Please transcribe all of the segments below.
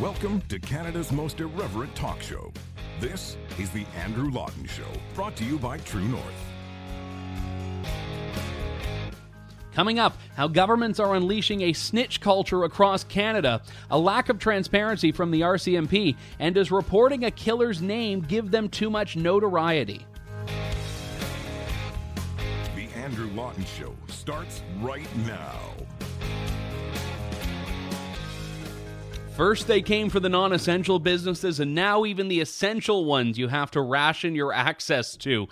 Welcome to Canada's most irreverent talk show. This is The Andrew Lawton Show, brought to you by True North. Coming up, how governments are unleashing a snitch culture across Canada, a lack of transparency from the RCMP, and does reporting a killer's name give them too much notoriety? The Andrew Lawton Show starts right now. First, they came for the non essential businesses, and now even the essential ones you have to ration your access to.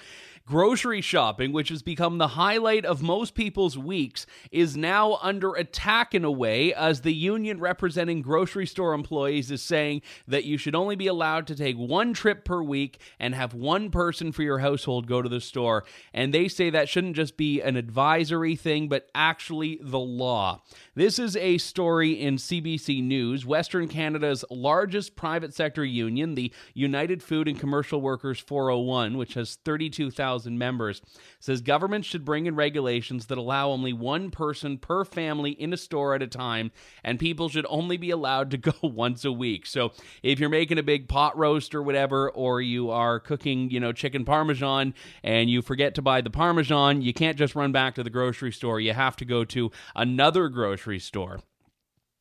Grocery shopping, which has become the highlight of most people's weeks, is now under attack in a way as the union representing grocery store employees is saying that you should only be allowed to take one trip per week and have one person for your household go to the store. And they say that shouldn't just be an advisory thing, but actually the law. This is a story in CBC News. Western Canada's largest private sector union, the United Food and Commercial Workers 401, which has 32,000 members, says governments should bring in regulations that allow only one person per family in a store at a time, and people should only be allowed to go once a week. So if you're making a big pot roast or whatever, or you are cooking, you know, chicken parmesan and you forget to buy the parmesan, you can't just run back to the grocery store. You have to go to another grocery store.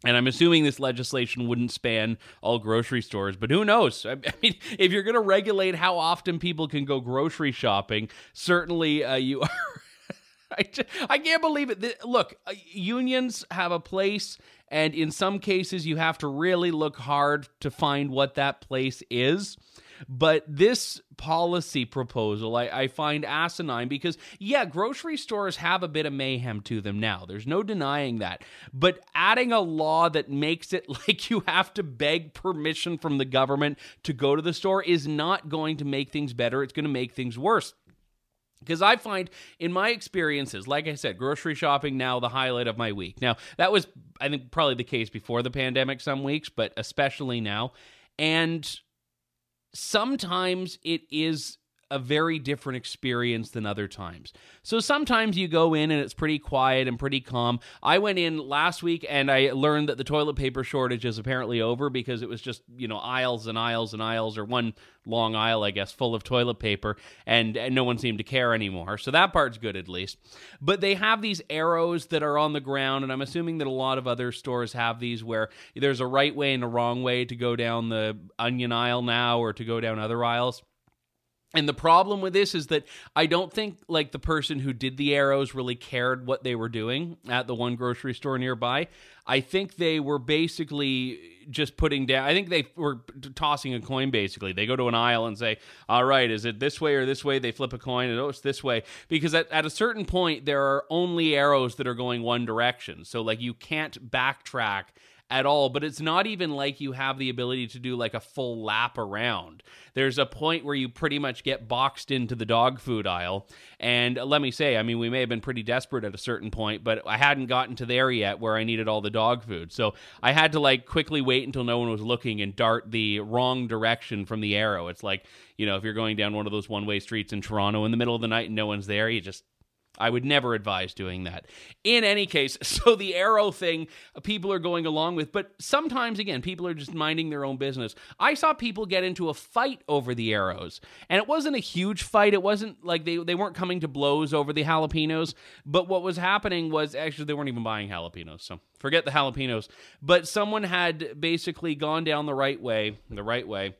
And I'm assuming this legislation wouldn't span all grocery stores, but who knows? I mean, if you're going to regulate how often people can go grocery shopping, certainly uh, you are. I, just, I can't believe it. Look, uh, unions have a place, and in some cases, you have to really look hard to find what that place is. But this policy proposal I, I, find asinine because, yeah, grocery stores have a bit of mayhem to them now. There's no denying that. But adding a law that makes it like you have to beg permission from the government to go to the store is not going to make things better. It's going to make things worse. Because I find in my experiences, like I said, grocery shopping now the highlight of my week. Now, that was, I think, probably the case before the pandemic some weeks, but especially now. And sometimes it is a very different experience than other times. So sometimes you go in and it's pretty quiet and pretty calm. I went in last week and I learned that the toilet paper shortage is apparently over because it was just, you know, aisles and aisles and aisles or one long aisle, I guess, full of toilet paper and, and no one seemed to care anymore. So that part's good at least. But they have these arrows that are on the ground and I'm assuming that a lot of other stores have these where there's a right way and a wrong way to go down the onion aisle now or to go down other aisles. And the problem with this is that I don't think like the person who did the arrows really cared what they were doing at the one grocery store nearby. I think they were basically just putting down I think they were tossing a coin basically. They go to an aisle and say, "All right, is it this way or this way?" They flip a coin and oh, it's this way because at, at a certain point there are only arrows that are going one direction. So like you can't backtrack at all, but it's not even like you have the ability to do like a full lap around. There's a point where you pretty much get boxed into the dog food aisle. And let me say, I mean, we may have been pretty desperate at a certain point, but I hadn't gotten to there yet where I needed all the dog food. So I had to like quickly wait until no one was looking and dart the wrong direction from the arrow. It's like, you know, if you're going down one of those one way streets in Toronto in the middle of the night and no one's there, you just I would never advise doing that. In any case, so the arrow thing, uh, people are going along with, but sometimes, again, people are just minding their own business. I saw people get into a fight over the arrows, and it wasn't a huge fight. It wasn't like they, they weren't coming to blows over the jalapenos, but what was happening was actually they weren't even buying jalapenos, so forget the jalapenos. But someone had basically gone down the right way, the right way,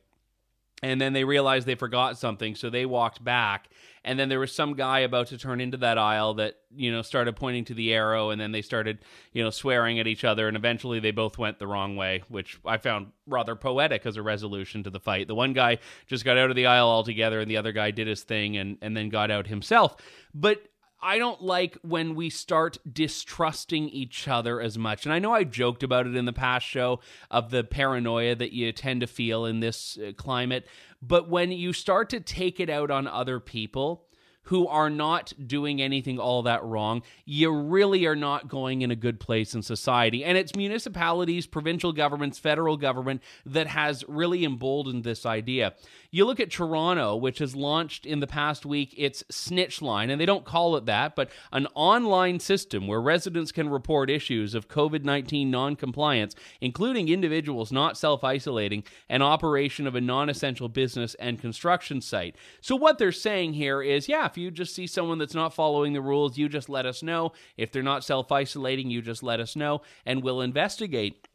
and then they realized they forgot something, so they walked back. And then there was some guy about to turn into that aisle that you know started pointing to the arrow and then they started you know swearing at each other and eventually they both went the wrong way which i found rather poetic as a resolution to the fight. The one guy just got out of the aisle altogether and the other guy did his thing and and then got out himself. But I don't like when we start distrusting each other as much. And I know I've joked about it in the past show of the paranoia that you tend to feel in this uh, climate. But when you start to take it out on other people who are not doing anything all that wrong, you really are not going in a good place in society. And it's municipalities, provincial governments, federal government that has really emboldened this idea. You look at Toronto, which has launched in the past week its snitch line, and they don't call it that, but an online system where residents can report issues of COVID 19 non-compliance, including individuals not self isolating and operation of a non essential business and construction site. So, what they're saying here is yeah, if you just see someone that's not following the rules, you just let us know. If they're not self isolating, you just let us know, and we'll investigate.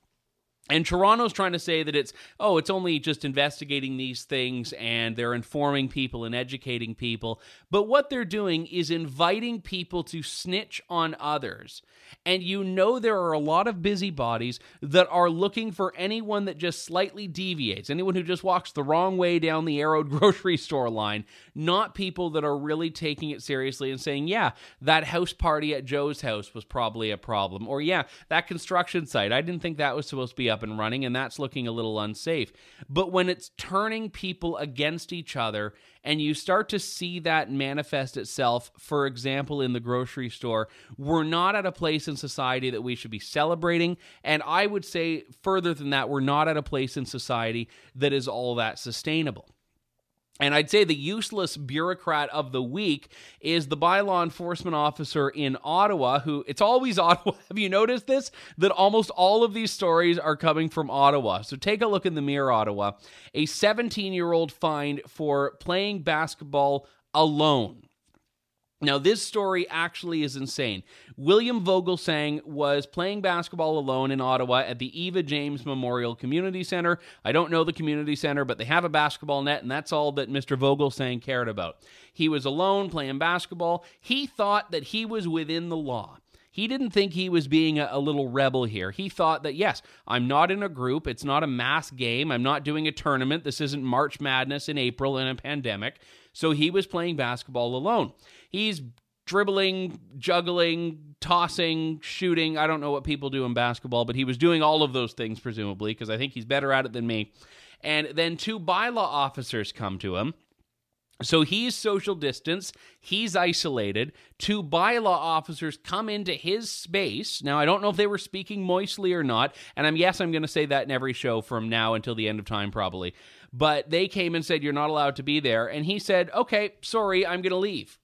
And Toronto's trying to say that it's, oh, it's only just investigating these things and they're informing people and educating people. But what they're doing is inviting people to snitch on others. And you know there are a lot of busybodies that are looking for anyone that just slightly deviates, anyone who just walks the wrong way down the arrowed grocery store line, not people that are really taking it seriously and saying, yeah, that house party at Joe's house was probably a problem. Or, yeah, that construction site, I didn't think that was supposed to be up and running, and that's looking a little unsafe. But when it's turning people against each other, and you start to see that manifest itself, for example, in the grocery store, we're not at a place in society that we should be celebrating. And I would say, further than that, we're not at a place in society that is all that sustainable. And I'd say the useless bureaucrat of the week is the bylaw enforcement officer in Ottawa, who it's always Ottawa. Have you noticed this? That almost all of these stories are coming from Ottawa. So take a look in the mirror, Ottawa. A 17 year old fined for playing basketball alone. Now, this story actually is insane. William Vogelsang was playing basketball alone in Ottawa at the Eva James Memorial Community Center. I don't know the community center, but they have a basketball net, and that's all that Mr. Vogelsang cared about. He was alone playing basketball. He thought that he was within the law. He didn't think he was being a, a, little rebel here. He thought that, yes, I'm not in a group. It's not a mass game. I'm not doing a tournament. This isn't March Madness in April in a pandemic. So he was playing basketball alone. He's dribbling, juggling, tossing, shooting. I don't know what people do in basketball, but he was doing all of those things, presumably, because I think he's better at it than me. And then two bylaw officers come to him. So he's social distance, he's isolated. Two bylaw officers come into his space. Now, I don't know if they were speaking moistly or not, and I'm yes, I'm going to say that in every show from now until the end of time, probably. But they came and said, You're not allowed to be there. And he said, Okay, sorry, I'm going to leave.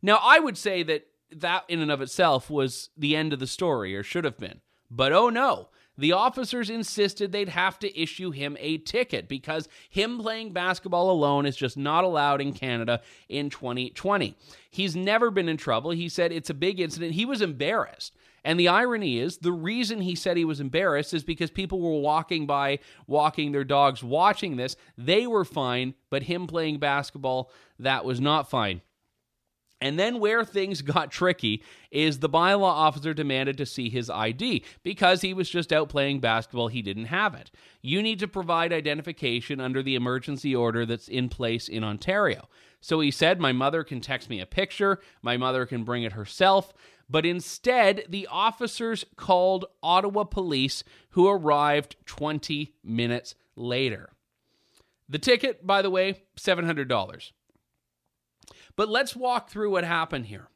Now, I would say that that in and of itself was the end of the story, or should have been. But oh no, the officers insisted they'd have to issue him a ticket because him playing basketball alone is just not allowed in Canada in 2020. He's never been in trouble. He said it's a big incident. He was embarrassed. And the irony is, the reason he said he was embarrassed is because people were walking by, walking their dogs, watching this. They were fine, but him playing basketball, that was not fine. And then where things got tricky is the bylaw officer demanded to see his ID because he was just out playing basketball, he didn't have it. You need to provide identification under the emergency order that's in place in Ontario. So he said, My mother can text me a picture, my mother can bring it herself. But instead, the officers called Ottawa police, who arrived 20 minutes later. The ticket, by the way, $700. But let's walk through what happened here.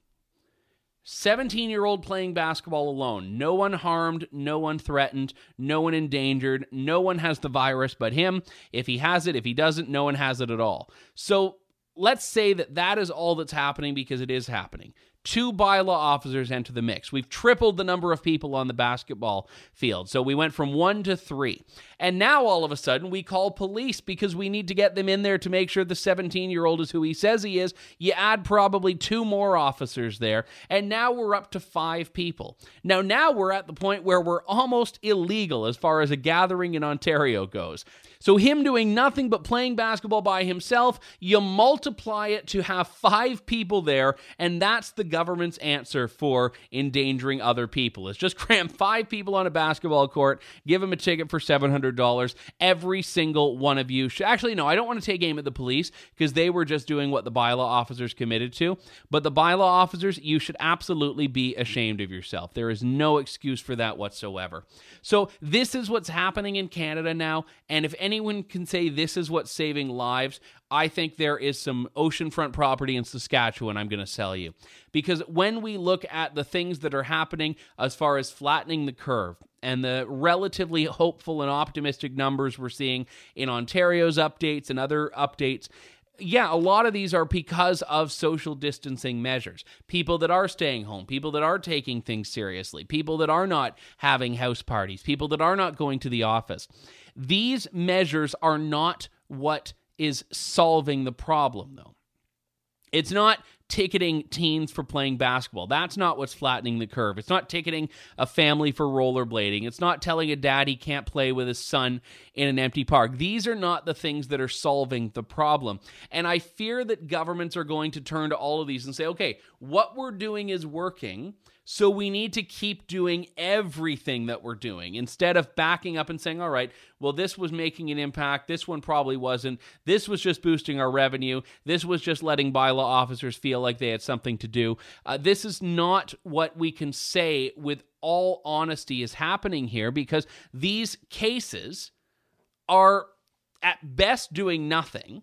17 year old playing basketball alone. No one harmed, no one threatened, no one endangered, no one has the virus but him. If he has it, if he doesn't, no one has it at all. So let's say that that is all that's happening because it is happening two bylaw officers enter the mix. We've tripled the number of people on the basketball field. So we went from one to three. And now all of a sudden we call police because we need to get them in there to make sure the 17 year old is who he says he is. You add probably two more officers there. And now we're up to five people. Now, now we're at the point where we're almost illegal as far as a gathering in Ontario goes. So, him doing nothing but playing basketball by himself, you multiply it to have five people there, and that's the government's answer for endangering other people is just cram five people on a basketball court, give them a ticket for $700. Every single one of you should actually, no, I don't want to take aim at the police because they were just doing what the bylaw officers committed to. But the bylaw officers, you should absolutely be ashamed of yourself. There is no excuse for that whatsoever. So, this is what's happening in Canada now. And if anyone can say this is what's saving lives, I think there is some oceanfront property in Saskatchewan I'm going to sell you. Because when we look at the things that are happening as far as flattening the curve, and the relatively hopeful and optimistic numbers we're seeing in Ontario's updates and other updates, yeah, a lot of these are because of social distancing measures. People that are staying home, people that are taking things seriously, people that are not having house parties, people that are not going to the office. These measures are not what is solving the problem, though. It's not ticketing teens for playing basketball. That's not what's flattening the curve. It's not ticketing a family for rollerblading. It's not telling a dad he can't play with his son in an empty park. These are not the things that are solving the problem. And I fear that governments are going to turn to all of these and say, okay, what we're doing is working. So we need to keep doing everything that we're doing instead of backing up and saying, all right, well, this was making an impact. This one probably wasn't. This was just boosting our revenue. This was just letting bylaw officers feel like they had something to do. Uh, this is not what we can say with all honesty is happening here because these cases are at best doing nothing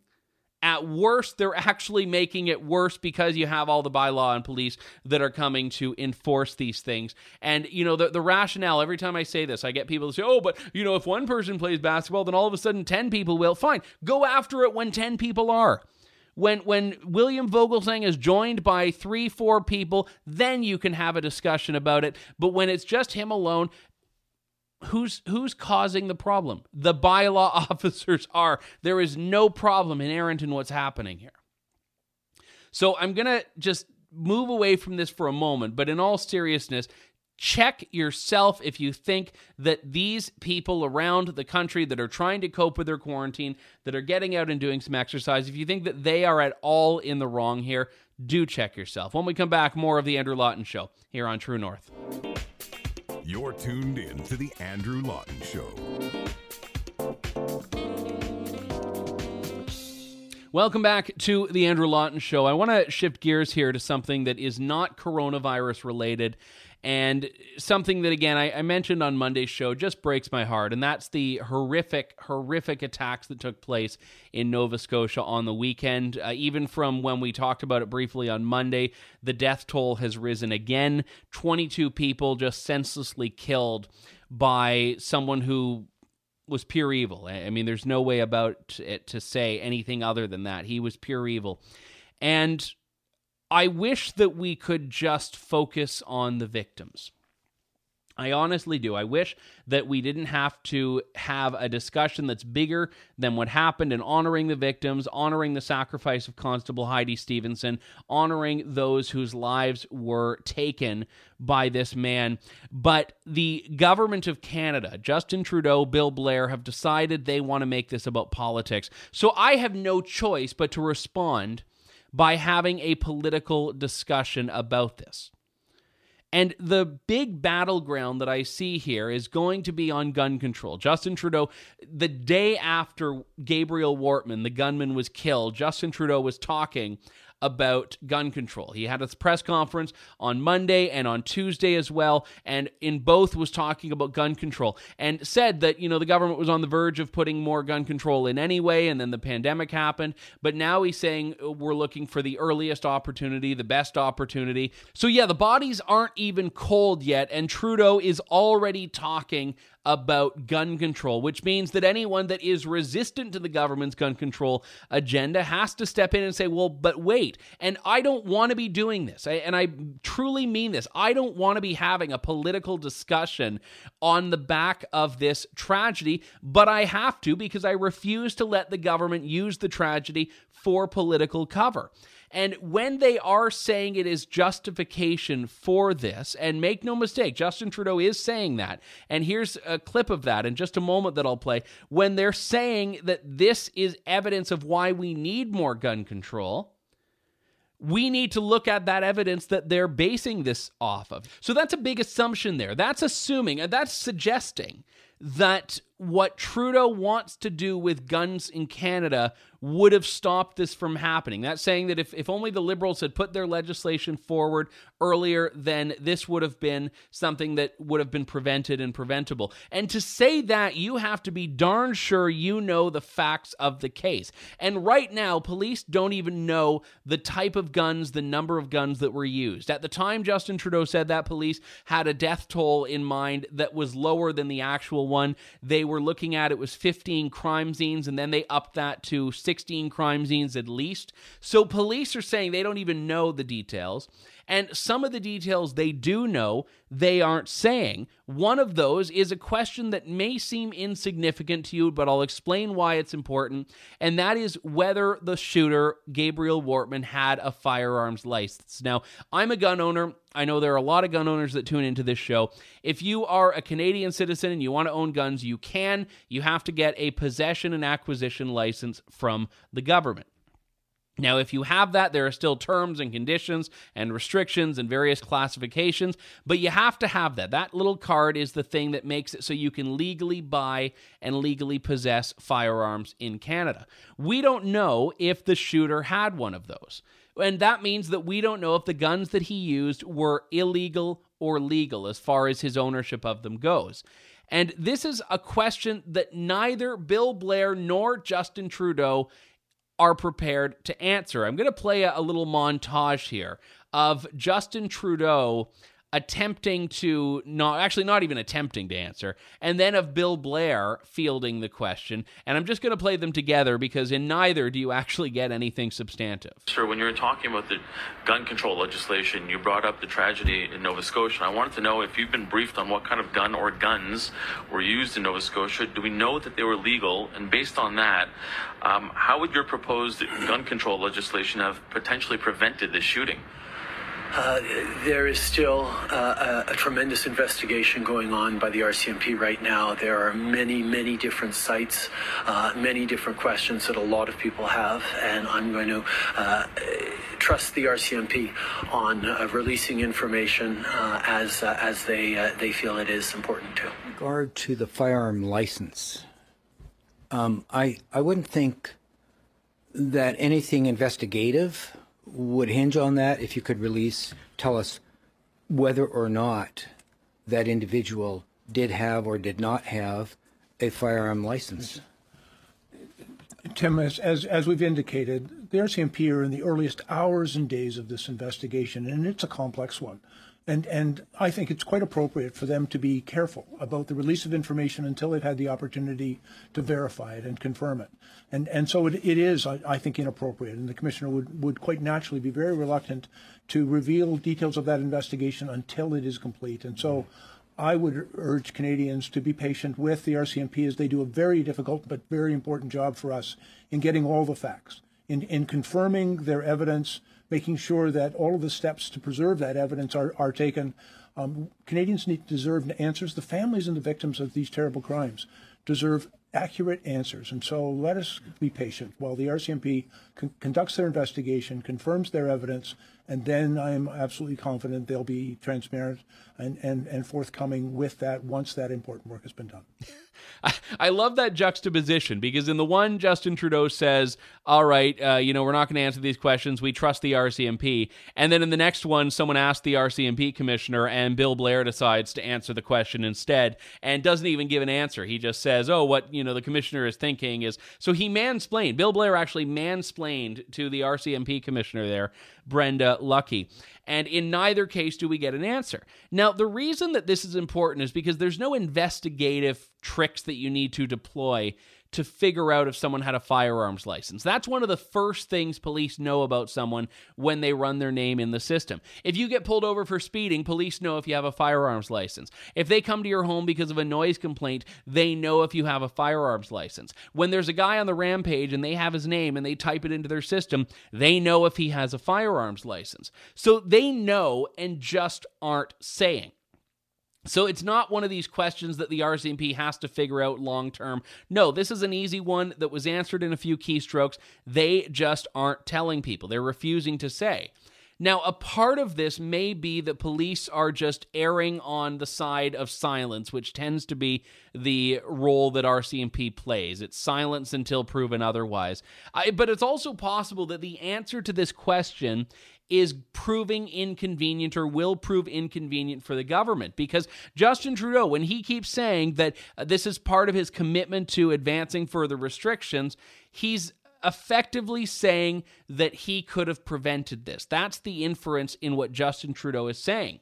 at worst, they're actually making it worse because you have all the bylaw and police that are coming to enforce these things. And, you know, the, the rationale, every time I say this, I get people to say, oh, but, you know, if one person plays basketball, then all of a sudden 10 people will. Fine, go after it when 10 people are. When, when William Vogelsang is joined by three, four people, then you can have a discussion about it. But when it's just him alone, who's who's causing the problem? The bylaw officers are. There is no problem inherent in what's happening here. So I'm gonna just move away from this for a moment, but in all seriousness, check yourself if you think that these people around the country that are trying to cope with their quarantine, that are getting out and doing some exercise, if you think that they are at all in the wrong here, do check yourself. When we come back, more of the Andrew Lawton Show here on True North. You're tuned in to The Andrew Lawton Show. Welcome back to the Andrew Lawton Show. I want to shift gears here to something that is not coronavirus related and something that, again, I, I, mentioned on Monday's show just breaks my heart, and that's the horrific, horrific attacks that took place in Nova Scotia on the weekend. Uh, even from when we talked about it briefly on Monday, the death toll has risen again 22 people just senselessly killed by someone who was pure evil. I mean, there's no way about it to say anything other than that. He was pure evil. And I wish that we could just focus on the victims. I honestly do. I wish that we didn't have to have a discussion that's bigger than what happened and honoring the victims, honoring the sacrifice of Constable Heidi Stevenson, honoring those whose lives were taken by this man. But the government of Canada, Justin Trudeau, Bill Blair, have decided they want to make this about politics. So I have no choice but to respond by having a political discussion about this. And the big battleground that I see here is going to be on gun control. Justin Trudeau, the day after Gabriel Wortman, the gunman, was killed, Justin Trudeau was talking about gun control. He had a press conference on Monday and on Tuesday as well, and in both was talking about gun control and said that, you know, the government was on the verge of putting more gun control in anyway, and then the pandemic happened. But now he's saying uh, we're looking for the earliest opportunity, the best opportunity. So, yeah, the bodies aren't even cold yet, and Trudeau is already talking about gun control, which means that anyone that is resistant to the government's gun control agenda has to step in and say, well, but wait. And I don't want to be doing this. And I truly mean this. I don't want to be having a political discussion on the back of this tragedy, but I have to because I refuse to let the government use the tragedy for political cover. And when they are saying it is justification for this, and make no mistake, Justin Trudeau is saying that. And here's a clip of that in just a moment that I'll play. When they're saying that this is evidence of why we need more gun control, we need to look at that evidence that they're basing this off of. So that's a big assumption there. That's assuming, and that's suggesting that what Trudeau wants to do with guns in Canada would have stopped this from happening. That's saying that if, if only the Liberals had put their legislation forward earlier, then this would have been something that would have been prevented and preventable. And to say that, you have to be darn sure you know the facts of the case. And right now, police don't even know the type of guns, the number of guns that were used. At the time Justin Trudeau said that, police had a death toll in mind that was lower than the actual one. They were looking at it was 15 crime scenes, and then they upped that to 16 crime scenes at least. So police are saying they don't even know the details. And some of the details they do know, they aren't saying. One of those is a question that may seem insignificant to you, but I'll explain why it's important. And that is whether the shooter, Gabriel Wortman, had a firearms license. Now, I'm a gun owner. I know there are a lot of gun owners that tune into this show. If you are a Canadian citizen and you want to own guns, you can. You have to get a possession and acquisition license from the government. Now, if you have that, there are still terms and conditions and restrictions and various classifications, but you have to have that. That little card is the thing that makes it so you can legally buy and legally possess firearms in Canada. We don't know if the shooter had one of those. And that means that we don't know if the guns that he used were illegal or legal as far as his ownership of them goes. And this is a question that neither Bill Blair nor Justin Trudeau are prepared to answer. I'm going to play a, a little montage here of Justin Trudeau attempting to not actually not even attempting to answer and then of Bill Blair fielding the question and I'm just going to play them together because in neither do you actually get anything substantive. Sir, when you were talking about the gun control legislation, you brought up the tragedy in Nova Scotia. I wanted to know if you've been briefed on what kind of gun or guns were used in Nova Scotia. Do we know that they were legal? And based on that, um, how would your proposed gun control legislation have potentially prevented this shooting? Uh, there is still uh, a, a, tremendous investigation going on by the RCMP right now. There are many, many different sites, uh, many different questions that a lot of people have, and I'm going to uh, trust the RCMP on uh, releasing information as as they they feel it is important to. In regard to the firearm license, um, I I wouldn't think that anything investigative would hinge on that. If you could release, tell us whether or not that individual did have or did not have a firearm license. Tim, as, as, as we've indicated, the RCMP are in the earliest hours and days of this investigation, and it's a complex one. And, and I think it's quite appropriate for them to be careful about the release of information until they've had the opportunity to verify it and confirm it. And, and so it, it is, I, I think, inappropriate. And the commissioner would, would quite naturally be very reluctant to reveal details of that investigation until it is complete. And so I would urge Canadians to be patient with the RCMP as they do a very difficult but very important job for us in getting all the facts, in, in confirming their evidence making sure that all of the steps to preserve that evidence are, are taken. Um, Canadians need deserve answers. The families and the victims of these terrible crimes deserve accurate answers. And so let us be patient while the RCMP con- conducts their investigation, confirms their evidence, and then I'm absolutely confident they'll be transparent and, and, and forthcoming with that once that important work has been done. I love that juxtaposition because in the one, Justin Trudeau says, All right, uh, you know, we're not going to answer these questions. We trust the RCMP. And then in the next one, someone asks the RCMP commissioner, and Bill Blair decides to answer the question instead and doesn't even give an answer. He just says, Oh, what, you know, the commissioner is thinking is. So he mansplained. Bill Blair actually mansplained to the RCMP commissioner there, Brenda Lucki. And in neither case do we get an answer. Now, the reason that this is important is because there's no investigative tricks that you need to deploy to figure out if someone had a firearms license. That's one of the first things police know about someone when they run their name in the system. If you get pulled over for speeding, police know if you have a firearms license. If they come to your home because of a noise complaint, they know if you have a firearms license. When there's a guy on the rampage and they have his name and they type it into their system, they know if he has a firearms license. So they know and just aren't saying. So it's not one of these questions that the RCMP has to figure out long term. No, this is an easy one that was answered in a few keystrokes. They just aren't telling people. They're refusing to say. Now, a part of this may be that police are just erring on the side of silence, which tends to be the role that RCMP plays. It's silence until proven otherwise. I, but it's also possible that the answer to this question is proving inconvenient or will prove inconvenient for the government because Justin Trudeau, when he keeps saying that uh, this is part of his commitment to advancing further restrictions, he's effectively saying that he could have prevented this. That's the inference in what Justin Trudeau is saying.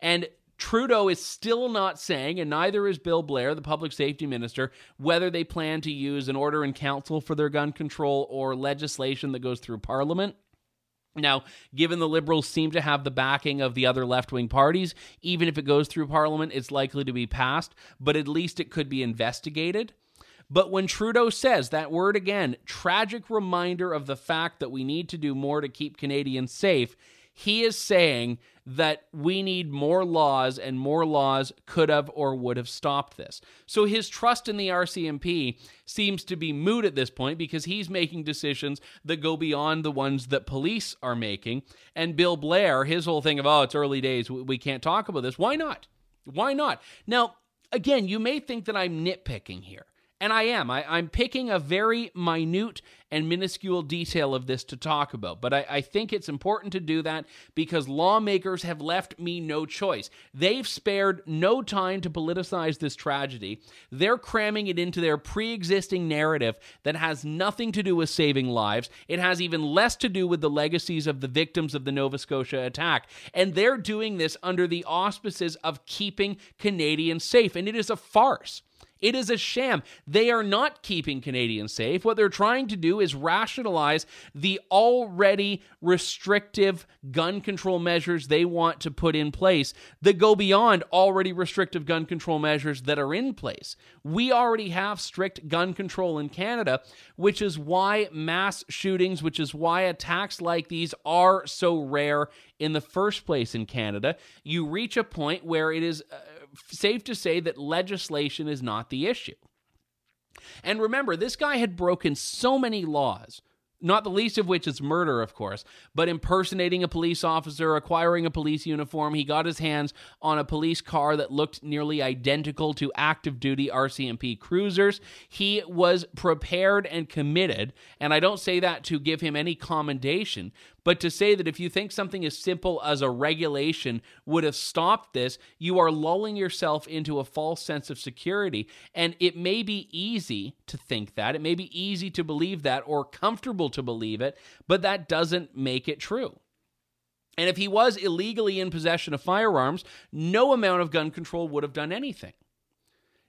And Trudeau is still not saying, and neither is Bill Blair, the public safety minister, whether they plan to use an order in council for their gun control or legislation that goes through parliament. Now, given the Liberals seem to have the backing of the other left wing parties, even if it goes through Parliament, it's likely to be passed, but at least it could be investigated. But when Trudeau says that word again, tragic reminder of the fact that we need to do more to keep Canadians safe, he is saying that we need more laws and more laws could have or would have stopped this. So his trust in the RCMP seems to be moot at this point because he's making decisions that go beyond the ones that police are making. And Bill Blair, his whole thing of, oh, it's early days, we can't talk about this. Why not? Why not? Now, again, you may think that I'm nitpicking here. And I am. I, am picking a very minute and minuscule detail of this to talk about. But I, I think it's important to do that because lawmakers have left me no choice. They've spared no time to politicize this tragedy. They're cramming it into their pre existing narrative that has nothing to do with saving lives. It has even less to do with the legacies of the victims of the Nova Scotia attack. And they're doing this under the auspices of keeping Canadians safe. And it is a farce. It is a sham. They are not keeping Canadians safe. What they're trying to do is rationalize the already restrictive gun control measures they want to put in place that go beyond already restrictive gun control measures that are in place. We already have strict gun control in Canada, which is why mass shootings, which is why attacks like these are so rare in the first place in Canada. You reach a point where it is. Uh, safe to say that legislation is not the issue. And remember, this guy had broken so many laws not the least of which is murder, of course, but impersonating a police officer, acquiring a police uniform. He got his hands on a police car that looked nearly identical to active duty RCMP cruisers. He was prepared and committed, and I don't say that to give him any commendation, but to say that if you think something as simple as a regulation would have stopped this, you are lulling yourself into a false sense of security. And it may be easy to think that, it may be easy to believe that, or comfortable to believe it, but that doesn't make it true. And if he was illegally in possession of firearms, no amount of gun control would have done anything.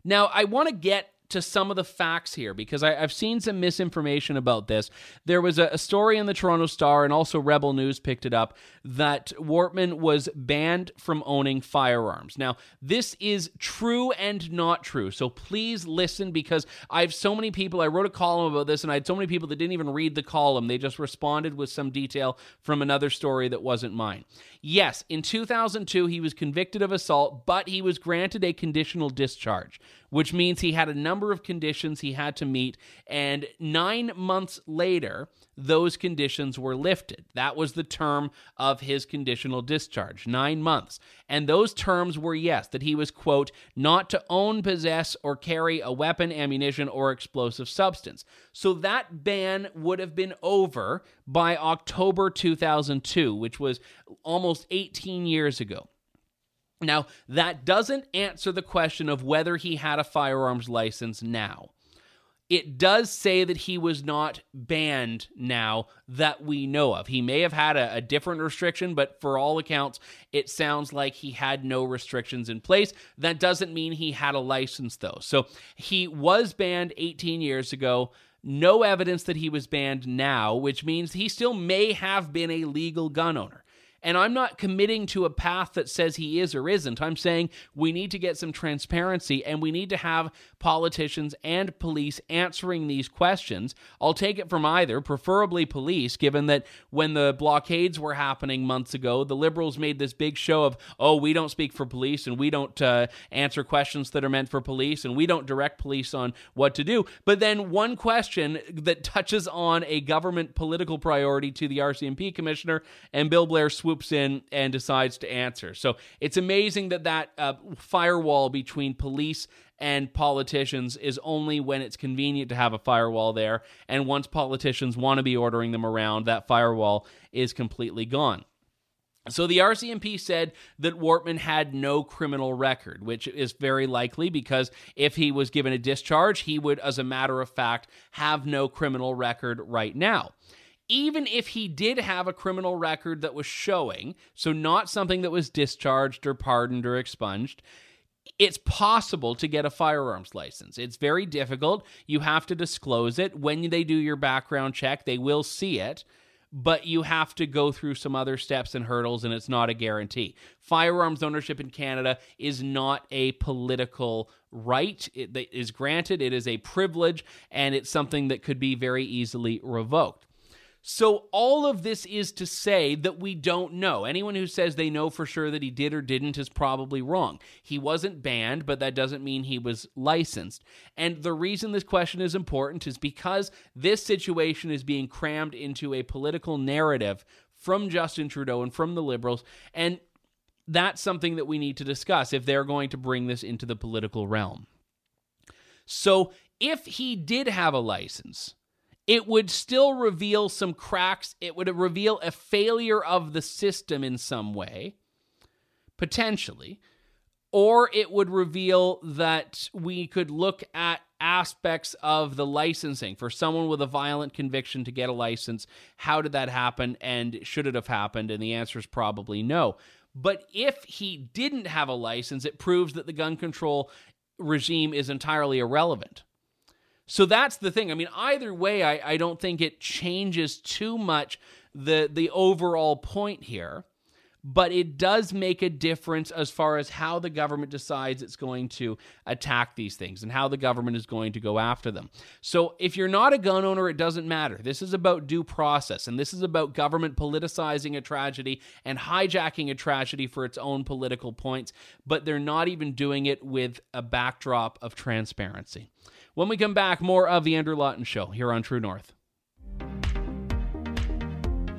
Now, I want to get to some of the facts here because I, have seen some misinformation about this. There was a, a, story in the Toronto Star and also Rebel News picked it up that Wortman was banned from owning firearms. Now, this is true and not true. So please listen because I have so many people. I wrote a column about this and I had so many people that didn't even read the column. They just responded with some detail from another story that wasn't mine. Yes, in 2002, he was convicted of assault, but he was granted a conditional discharge, which means he had a number of conditions he had to meet. And nine months later, those conditions were lifted. That was the term of his conditional discharge, nine months. And those terms were yes, that he was, quote, not to own, possess, or carry a weapon, ammunition, or explosive substance. So that ban would have been over by October 2002, which was almost 18 years ago. Now, that doesn't answer the question of whether he had a firearms license now it does say that he was not banned now that we know of. He may have had a, a, different restriction, but for all accounts, it sounds like he had no restrictions in place. That doesn't mean he had a license, though. So he was banned 18 years ago. No evidence that he was banned now, which means he still may have been a legal gun owner. And I'm not committing to a path that says he is or isn't. I'm saying we need to get some transparency and we need to have politicians and police answering these questions. I'll take it from either, preferably police, given that when the blockades were happening months ago, the Liberals made this big show of, oh, we don't speak for police and we don't uh, answer questions that are meant for police and we don't direct police on what to do. But then one question that touches on a government political priority to the RCMP commissioner, and Bill Blair swoops in and decides to answer. So it's amazing that that uh, firewall between police and politicians is only when it's convenient to have a firewall there. And once politicians want to be ordering them around, that firewall is completely gone. So the RCMP said that Wortman had no criminal record, which is very likely because if he was given a discharge, he would, as a matter of fact, have no criminal record right now. Even if he did have a criminal record that was showing, so not something that was discharged or pardoned or expunged, it's possible to get a firearms license. It's very difficult. You have to disclose it. When they do your background check, they will see it but you have to go through some other steps and hurdles, and it's not a guarantee. Firearms ownership in Canada is not a political right. It is granted, it is a privilege, and it's something that could be very easily revoked. So, all of this is to say that we don't know. Anyone who says they know for sure that he did or didn't is probably wrong. He wasn't banned, but that doesn't mean he was licensed. And the reason this question is important is because this situation is being crammed into a political narrative from Justin Trudeau and from the Liberals. And that's something that we need to discuss if they're going to bring this into the political realm. So, if he did have a license, it would still reveal some cracks. It would reveal a failure of the system in some way, potentially. Or it would reveal that we could look at aspects of the licensing for someone with a violent conviction to get a license. How did that happen? And should it have happened? And the answer is probably no. But if he didn't have a license, it proves that the gun control regime is entirely irrelevant. So that's the thing. I mean, either way, I, I don't think it changes too much the the overall point here, but it does make a difference as far as how the government decides it's going to attack these things and how the government is going to go after them. So if you're not a gun owner, it doesn't matter. This is about due process, and this is about government politicizing a tragedy and hijacking a tragedy for its own political points, but they're not even doing it with a backdrop of transparency. When we come back, more of The Andrew Lawton Show here on True North.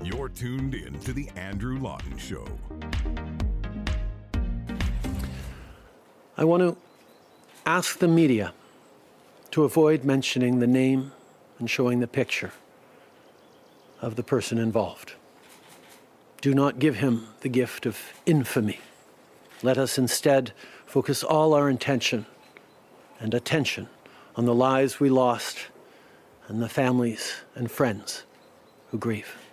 You're tuned in to The Andrew Lawton Show. I want to ask the media to avoid mentioning the name and showing the picture of the person involved. Do not give him the gift of infamy. Let us instead focus all our intention and attention on the lives we lost and the families and friends who grieve.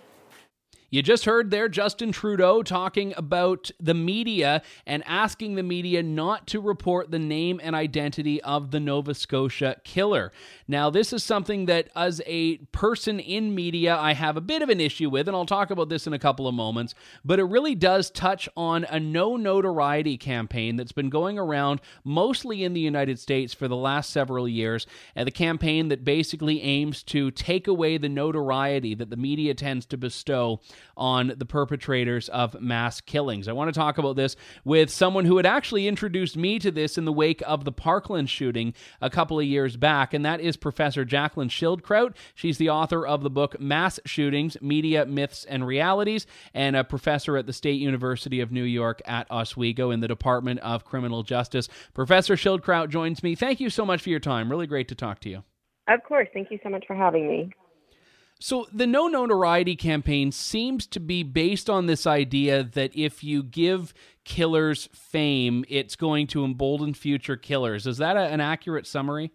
You just heard there Justin Trudeau talking about the media and asking the media not to report the name and identity of the Nova Scotia killer. Now, this is something that, as a person in media, I have a bit of an issue with, and I'll talk about this in a couple of moments, but it really does touch on a no notoriety campaign that's been going around mostly in the United States for the last several years, and the campaign that basically aims to take away the notoriety that the media tends to bestow on the perpetrators of mass killings. I want to talk about this with someone who had actually introduced me to this in the wake of the Parkland shooting a couple of years back, and that is Professor Jaclyn Schildkraut. She's the author of the book Mass Shootings Media, Myths, and Realities, and a professor at the State University of New York at Oswego in the Department of Criminal Justice. Professor Schildkraut joins me. Thank you so much for your time. Really great to talk to you. Of course. Thank you so much for having me. So the no notoriety campaign seems to be based on this idea that if you give killers fame, it's going to embolden future killers. Is that a, an accurate summary?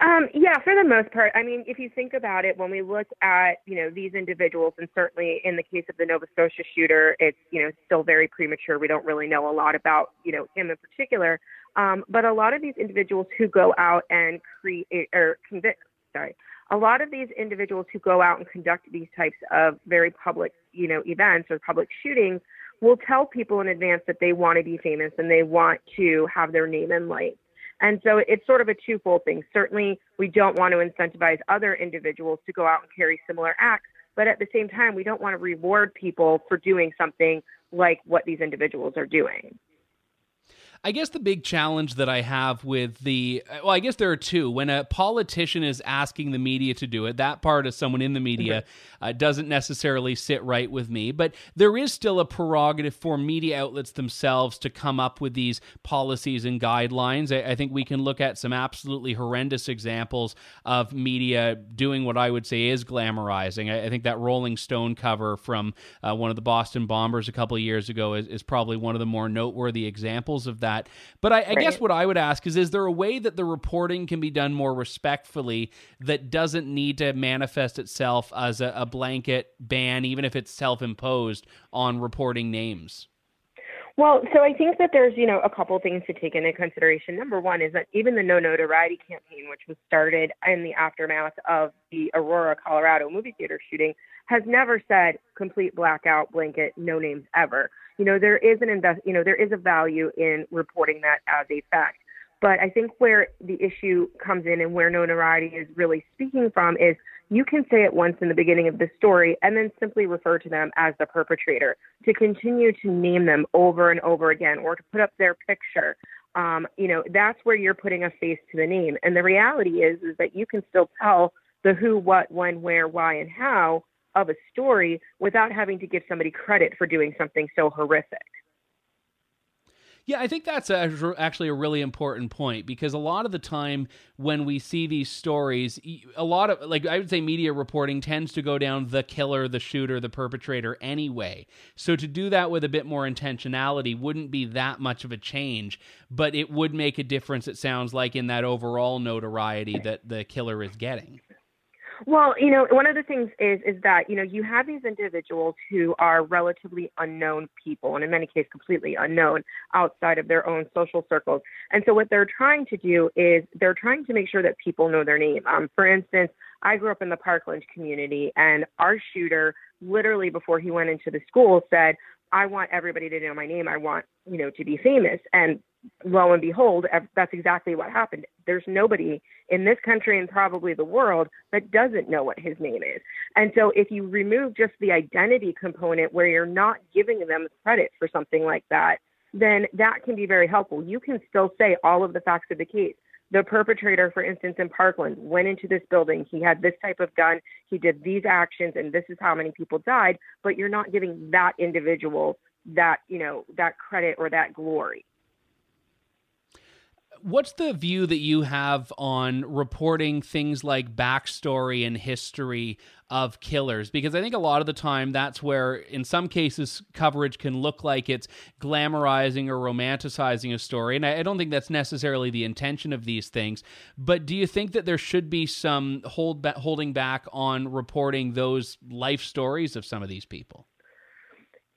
Um, yeah, for the most part. I mean, if you think about it, when we look at you know these individuals, and certainly in the case of the Nova Scotia shooter, it's you know still very premature. We don't really know a lot about you know him in particular. Um, but a lot of these individuals who go out and create or convict, sorry, a lot of these individuals who go out and conduct these types of very public, you know, events or public shootings will tell people in advance that they want to be famous and they want to have their name in lights. And so it's sort of a twofold thing. Certainly, we don't want to incentivize other individuals to go out and carry similar acts, but at the same time, we don't want to reward people for doing something like what these individuals are doing. I guess the big challenge that I have with the well, I guess there are two. When a politician is asking the media to do it, that part of someone in the media uh, doesn't necessarily sit right with me. But there is still a prerogative for media outlets themselves to come up with these policies and guidelines. I, I think we can look at some absolutely horrendous examples of media doing what I would say is glamorizing. I, I think that Rolling Stone cover from uh, one of the Boston Bombers a couple of years ago is, is probably one of the more noteworthy examples of that that. But I, I right. guess what I would ask is is there a way that the reporting can be done more respectfully that doesn't need to manifest itself as a, a blanket ban, even if it's self imposed, on reporting names? Well, so I think that there's, you know, a couple things to take into consideration. Number one is that even the No Notoriety campaign, which was started in the aftermath of the Aurora, Colorado movie theater shooting, has never said complete blackout blanket, no names ever. You know, there is an invest, you know, there is a value in reporting that as a fact. But I think where the issue comes in and where notoriety is really speaking from is you can say it once in the beginning of the story and then simply refer to them as the perpetrator. To continue to name them over and over again or to put up their picture, um, you know, that's where you're putting a face to the name. And the reality is, is that you can still tell the who, what, when, where, why, and how of a story without having to give somebody credit for doing something so horrific. Yeah, I think that's a, actually a really important point because a lot of the time when we see these stories, a lot of, like, I would say media reporting tends to go down the killer, the shooter, the perpetrator anyway. So to do that with a bit more intentionality wouldn't be that much of a change, but it would make a difference, it sounds like, in that overall notoriety that the killer is getting. Well, you know, one of the things is is that you know you have these individuals who are relatively unknown people, and in many cases completely unknown outside of their own social circles. And so what they're trying to do is they're trying to make sure that people know their name. Um, for instance, I grew up in the Parkland community, and our shooter literally before he went into the school said, I want everybody to know my name. I want, you know, to be famous. And lo and behold, that's exactly what happened. There's nobody in this country and probably the world that doesn't know what his name is. And so if you remove just the identity component where you're not giving them credit for something like that, then that can be very helpful. You can still say all of the facts of the case. The perpetrator, for instance, in Parkland, went into this building. He had this type of gun. He did these actions, and this is how many people died. But you're not giving that individual that, you know, that credit or that glory what's the view that you have on reporting things like backstory and history of killers because I think a lot of the time that's where, in some cases, coverage can look like it's glamorizing or romanticizing a story. And I, don't think that's necessarily the intention of these things. But do you think that there should be some hold ba- holding back on reporting those life stories of some of these people?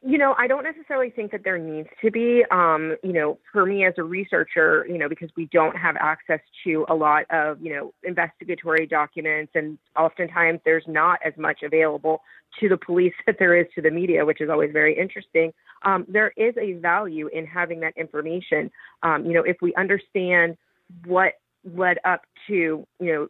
You know, I don't necessarily think that there needs to be. Um, you know, for me as a researcher, you know, because we don't have access to a lot of, you know, investigatory documents, and oftentimes there's not as much available to the police that there is to the media, which is always very interesting. Um, there is a value in having that information. Um, you know, if we understand what led up to you know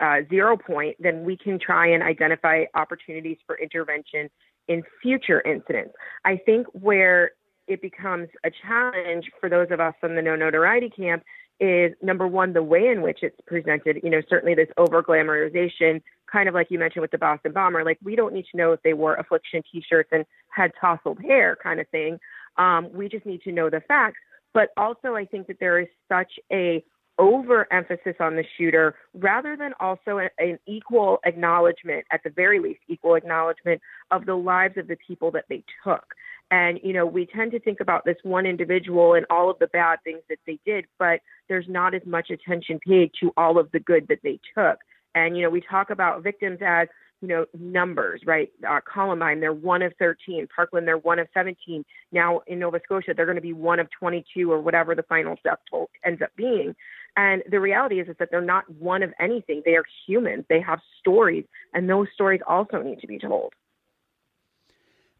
uh, zero point, then we can try and identify opportunities for intervention in future incidents. I think where it becomes a challenge for those of us from the no notoriety camp is number one, the way in which it's presented. You know, certainly this over glamorization, kind of like you mentioned with the Boston bomber. Like, we don't need to know if they wore affliction t shirts and had tousled hair, kind of thing. Um, we just need to know the facts. But also, I think that there is such a overemphasis on the shooter rather than also an equal acknowledgement, at the very least, equal acknowledgement of the lives of the people that they took. And, you know, we tend to think about this one individual and all of the bad things that they did, but there's not as much attention paid to all of the good that they took. And, you know, we talk about victims as, you know, numbers, right? Uh, Columbine, they're one of 13. Parkland, they're one of 17. Now in Nova Scotia, they're going to be one of 22 or whatever the final death toll ends up being. And the reality is, is that they're not one of anything. They are humans. They have stories, and those stories also need to be told.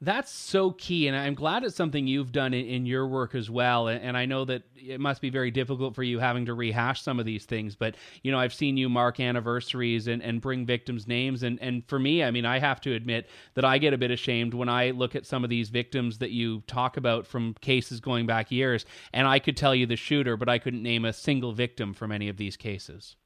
That's so key, and I'm glad it's something you've done in, in your work as well. And, and, I know that it must be very difficult for you having to rehash some of these things. But you know, I've seen you mark anniversaries and, and bring victims' names, and and for me, I mean, I have to admit that I get a bit ashamed when I look at some of these victims that you talk about from cases going back years, and I could tell you the shooter, but I couldn't name a single victim from any of these cases.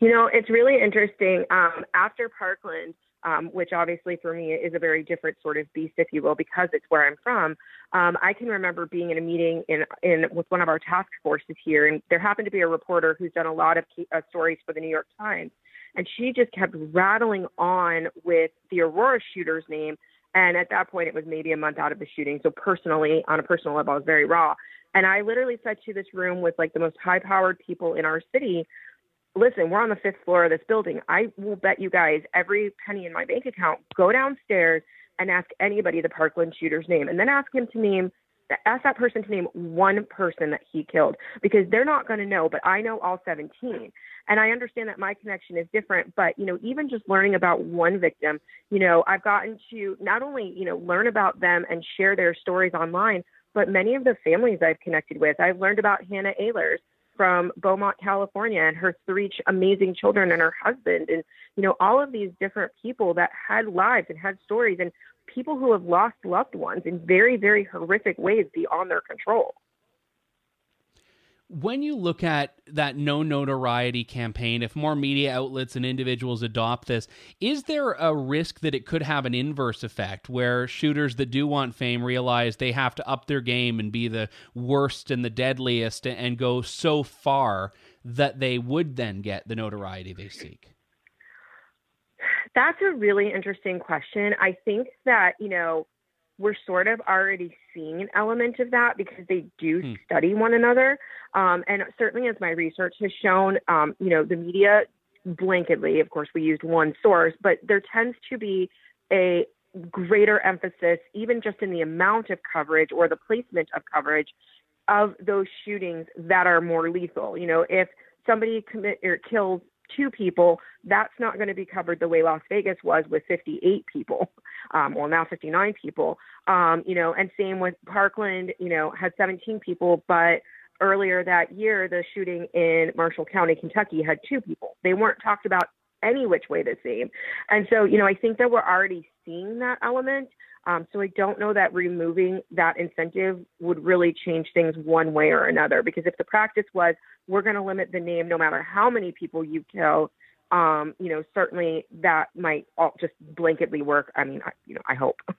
You know, it's really interesting. Um, after Parkland um, which obviously for me is a very different sort of beast, if you will, because it's where I'm from. Um, I can remember being in a meeting in in with one of our task forces here, and there happened to be a reporter who's done a lot of key, uh, stories for the New York Times, and she just kept rattling on with the Aurora shooter's name. And at that point, it was maybe a month out of the shooting. So personally, on a personal level, I was very raw. And I literally said to this room with like the most high-powered people in our city, listen, we're on the fifth floor of this building. I will bet you guys every penny in my bank account, go downstairs and ask anybody the Parkland shooter's name and then ask him to name ask that person to name one person that he killed because they're not going to know but i know all 17 and i understand that my connection is different but you know even just learning about one victim you know i've gotten to not only you know learn about them and share their stories online but many of the families i've connected with i've learned about hannah Ehlers from Beaumont, California, and her three amazing children and her husband, and you know all of these different people that had lives and had stories, and people who have lost loved ones in very, very horrific ways beyond their control when you look at that no notoriety campaign, if more media outlets and individuals adopt this, is there a risk that it could have an inverse effect where shooters that do want fame realize they have to up their game and be the worst and the deadliest and go so far that they would then get the notoriety they seek? That's a really interesting question. I think that, you know, we're sort of already seeing an element of that because they do hmm. study one another. Um, and certainly, as my research has shown, um, you know, the media blanketly, of course, we used one source, but there tends to be a greater emphasis, even just in the amount of coverage or the placement of coverage of those shootings that are more lethal. You know, if somebody commit or kills two people, that's not going to be covered the way Las Vegas was with 58 people, um, well now 59 people. Um, you know, and same with Parkland. You know, had 17 people, but earlier that year, the shooting in Marshall County, Kentucky, had two people. They weren't talked about any which way the same. And so, you know, I think that we're already seeing that element. Um, so I don't know that removing that incentive would really change things one way or another. Because if the practice was we're going to limit the name no matter how many people you kill, um, you know, certainly that might all just blanketly work. I mean, I, you know, I hope.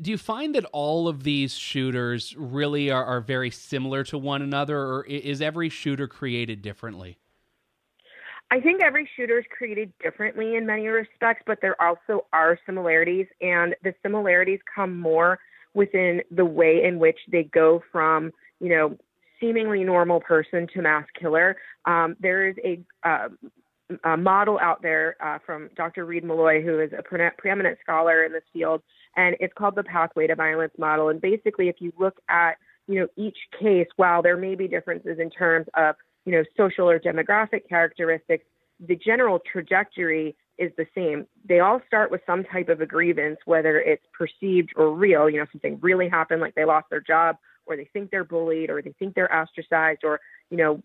Do you find that all of these shooters really are, are very similar to one another, or is every shooter created differently? I think every shooter is created differently in many respects, but there also are similarities, and the similarities come more within the way in which they go from, you know, seemingly normal person to mass killer. Um, there is a, uh, a, model out there uh, from Dr. Reid Meloy, who is a pre- preeminent scholar in this field, and it's called the Pathway to Violence model. And basically, if you look at you know each case, while there may be differences in terms of you know, social or demographic characteristics, the general trajectory is the same. They all start with some type of a grievance, whether it's perceived or real, you know, something really happened, like they lost their job, or they think they're bullied, or they think they're ostracized, or, you know,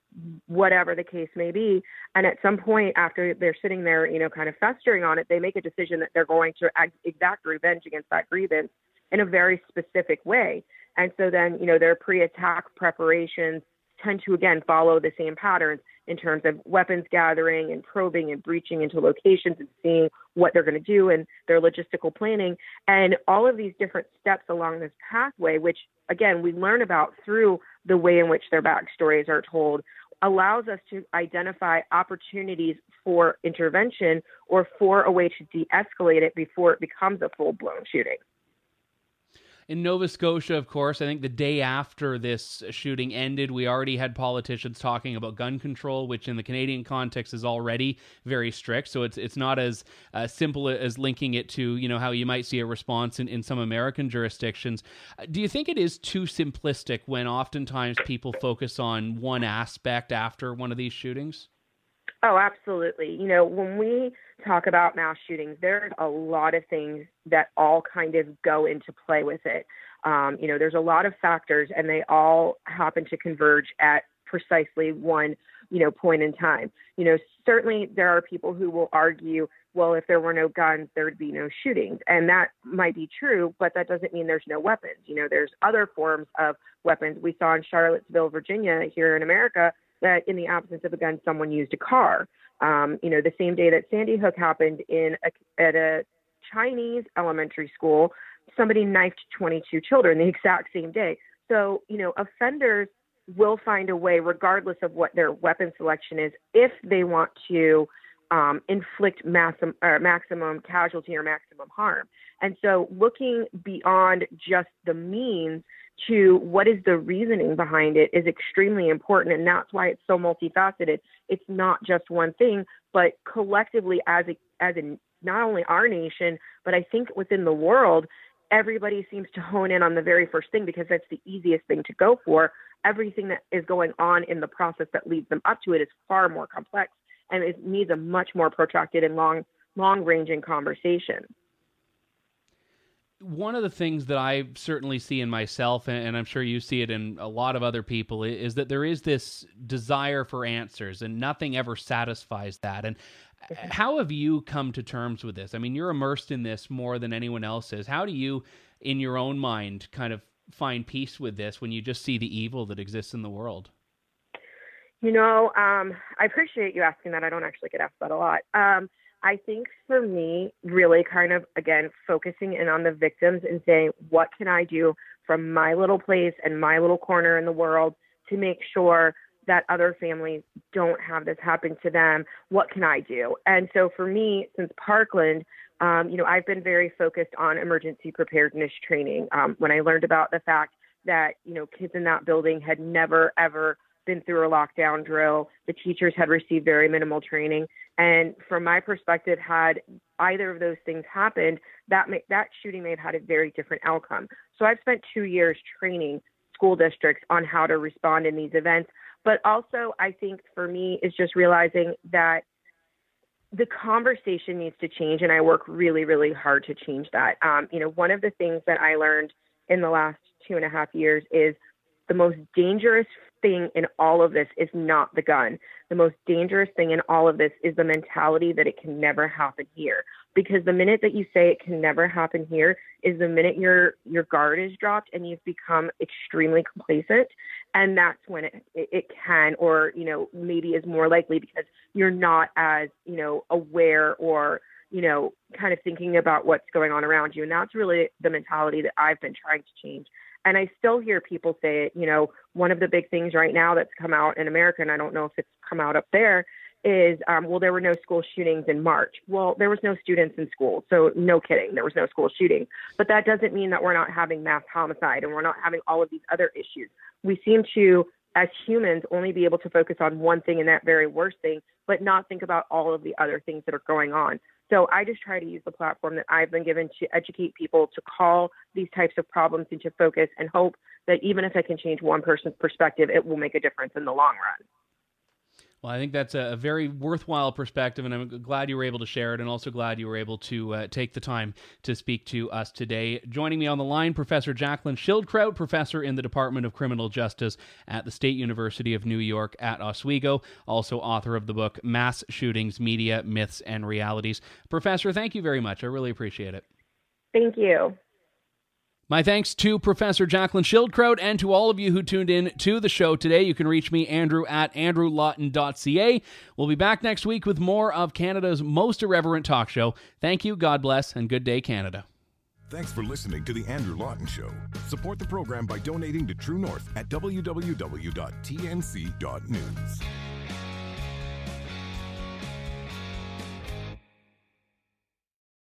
whatever the case may be. And at some point, after they're sitting there, you know, kind of festering on it, they make a decision that they're going to exact revenge against that grievance in a very specific way. And so then, you know, their pre attack preparations tend to again follow the same patterns in terms of weapons gathering and probing and breaching into locations and seeing what they're going to do and their logistical planning. And all of these different steps along this pathway which again we learn about through the way in which their backstories are told allows us to identify opportunities for intervention or for a way to de-escalate it before it becomes a full-blown shooting in Nova Scotia, of course, I think the day after this shooting ended, we already had politicians talking about gun control, which in the Canadian context is already very strict. So it's it's not as uh, simple as linking it to you know how you might see a response in, in some American jurisdictions. Uh, do you think it is too simplistic when oftentimes people focus on one aspect after one of these shootings? Oh, absolutely. You know, when we talk about mass shootings, there's a lot of things that all kind of go into play with it. Um, you know, there's a lot of factors, and they all happen to converge at precisely one, you know, point in time. You know, certainly there are people who will argue, well, if there were no guns, there would be no shootings, and that might be true, but that doesn't mean there's no weapons. You know, there's other forms of weapons. We saw in Charlottesville, Virginia, here in America, that in the absence of a gun, someone used a car. Um, you know, the same day that Sandy Hook happened in a, at a Chinese elementary school, somebody knifed 22 children the exact same day. So, you know, offenders will find a way, regardless of what their weapon selection is, if they want to um, inflict or maximum casualty or maximum harm. And so, looking beyond just the means to what is the reasoning behind it is extremely important. And that's why it's so multifaceted. It's not just one thing, but collectively, as a, as a, not only our nation, but I think within the world, everybody seems to hone in on the very first thing because that's the easiest thing to go for. Everything that is going on in the process that leads them up to it is far more complex and it needs a much more protracted and long long ranging conversation. One of the things that I certainly see in myself, and I'm sure you see it in a lot of other people, is that there is this desire for answers, and nothing ever satisfies that. And how have you come to terms with this? I mean, you're immersed in this more than anyone else is. How do you, in your own mind, kind of find peace with this when you just see the evil that exists in the world? You know, um, I appreciate you asking that. I don't actually get asked that a lot. Um, I think for me, really kind of again focusing in on the victims and saying, what can I do from my little place and my little corner in the world to make sure that other families don't have this happen to them. What can I do? And so for me, since Parkland, um, you know, I've been very focused on emergency preparedness training. Um, when I learned about the fact that, you know, kids in that building had never, ever been through a lockdown drill, the teachers had received very minimal training. And from my perspective, had either of those things happened, that may, that shooting may have had a very different outcome. So I've spent two years training school districts on how to respond in these events. But also, I think for me is just realizing that the conversation needs to change, and I work really, really hard to change that. Um, you know, one of the things that I learned in the last two and a half years is the most dangerous thing in all of this is not the gun. The most dangerous thing in all of this is the mentality that it can never happen here. Because the minute that you say it can never happen here is the minute your your guard is dropped and you've become extremely complacent, and that's when it it, can or you know maybe is more likely because you're not as you know aware or you know kind of thinking about what's going on around you, and that's really the mentality that I've been trying to change and I still hear people say, it. you know, one of the big things right now that's come out in America, and I don't know if it's come out up there, is um, well, there were no school shootings in March. Well, there was no students in school, so no kidding, there was no school shooting. But that doesn't mean that we're not having mass homicide and we're not having all of these other issues. We seem to, as humans, only be able to focus on one thing and that very worst thing, but not think about all of the other things that are going on. So I just try to use the platform that I've been given to educate people to call these types of problems into focus and hope that even if I can change one person's perspective, it will make a difference in the long run. Well, I think that's a very worthwhile perspective, and I'm glad you were able to share it, and also glad you were able to uh, take the time to speak to us today. Joining me on the line, Professor Jaclyn Schildkraut, professor in the Department of Criminal Justice at the State University of New York at Oswego, also author of the book Mass Shootings Media, Myths, and Realities. Professor, thank you very much. I really appreciate it. Thank you. My thanks to Professor Jaclyn Schildkraut and to all of you who tuned in to the show today. You can reach me, Andrew, at andrewlawton.ca. We'll be back next week with more of Canada's most irreverent talk show. Thank you, God bless, and good day, Canada. Thanks for listening to The Andrew Lawton Show. Support the program by donating to True North at www.tnc.news.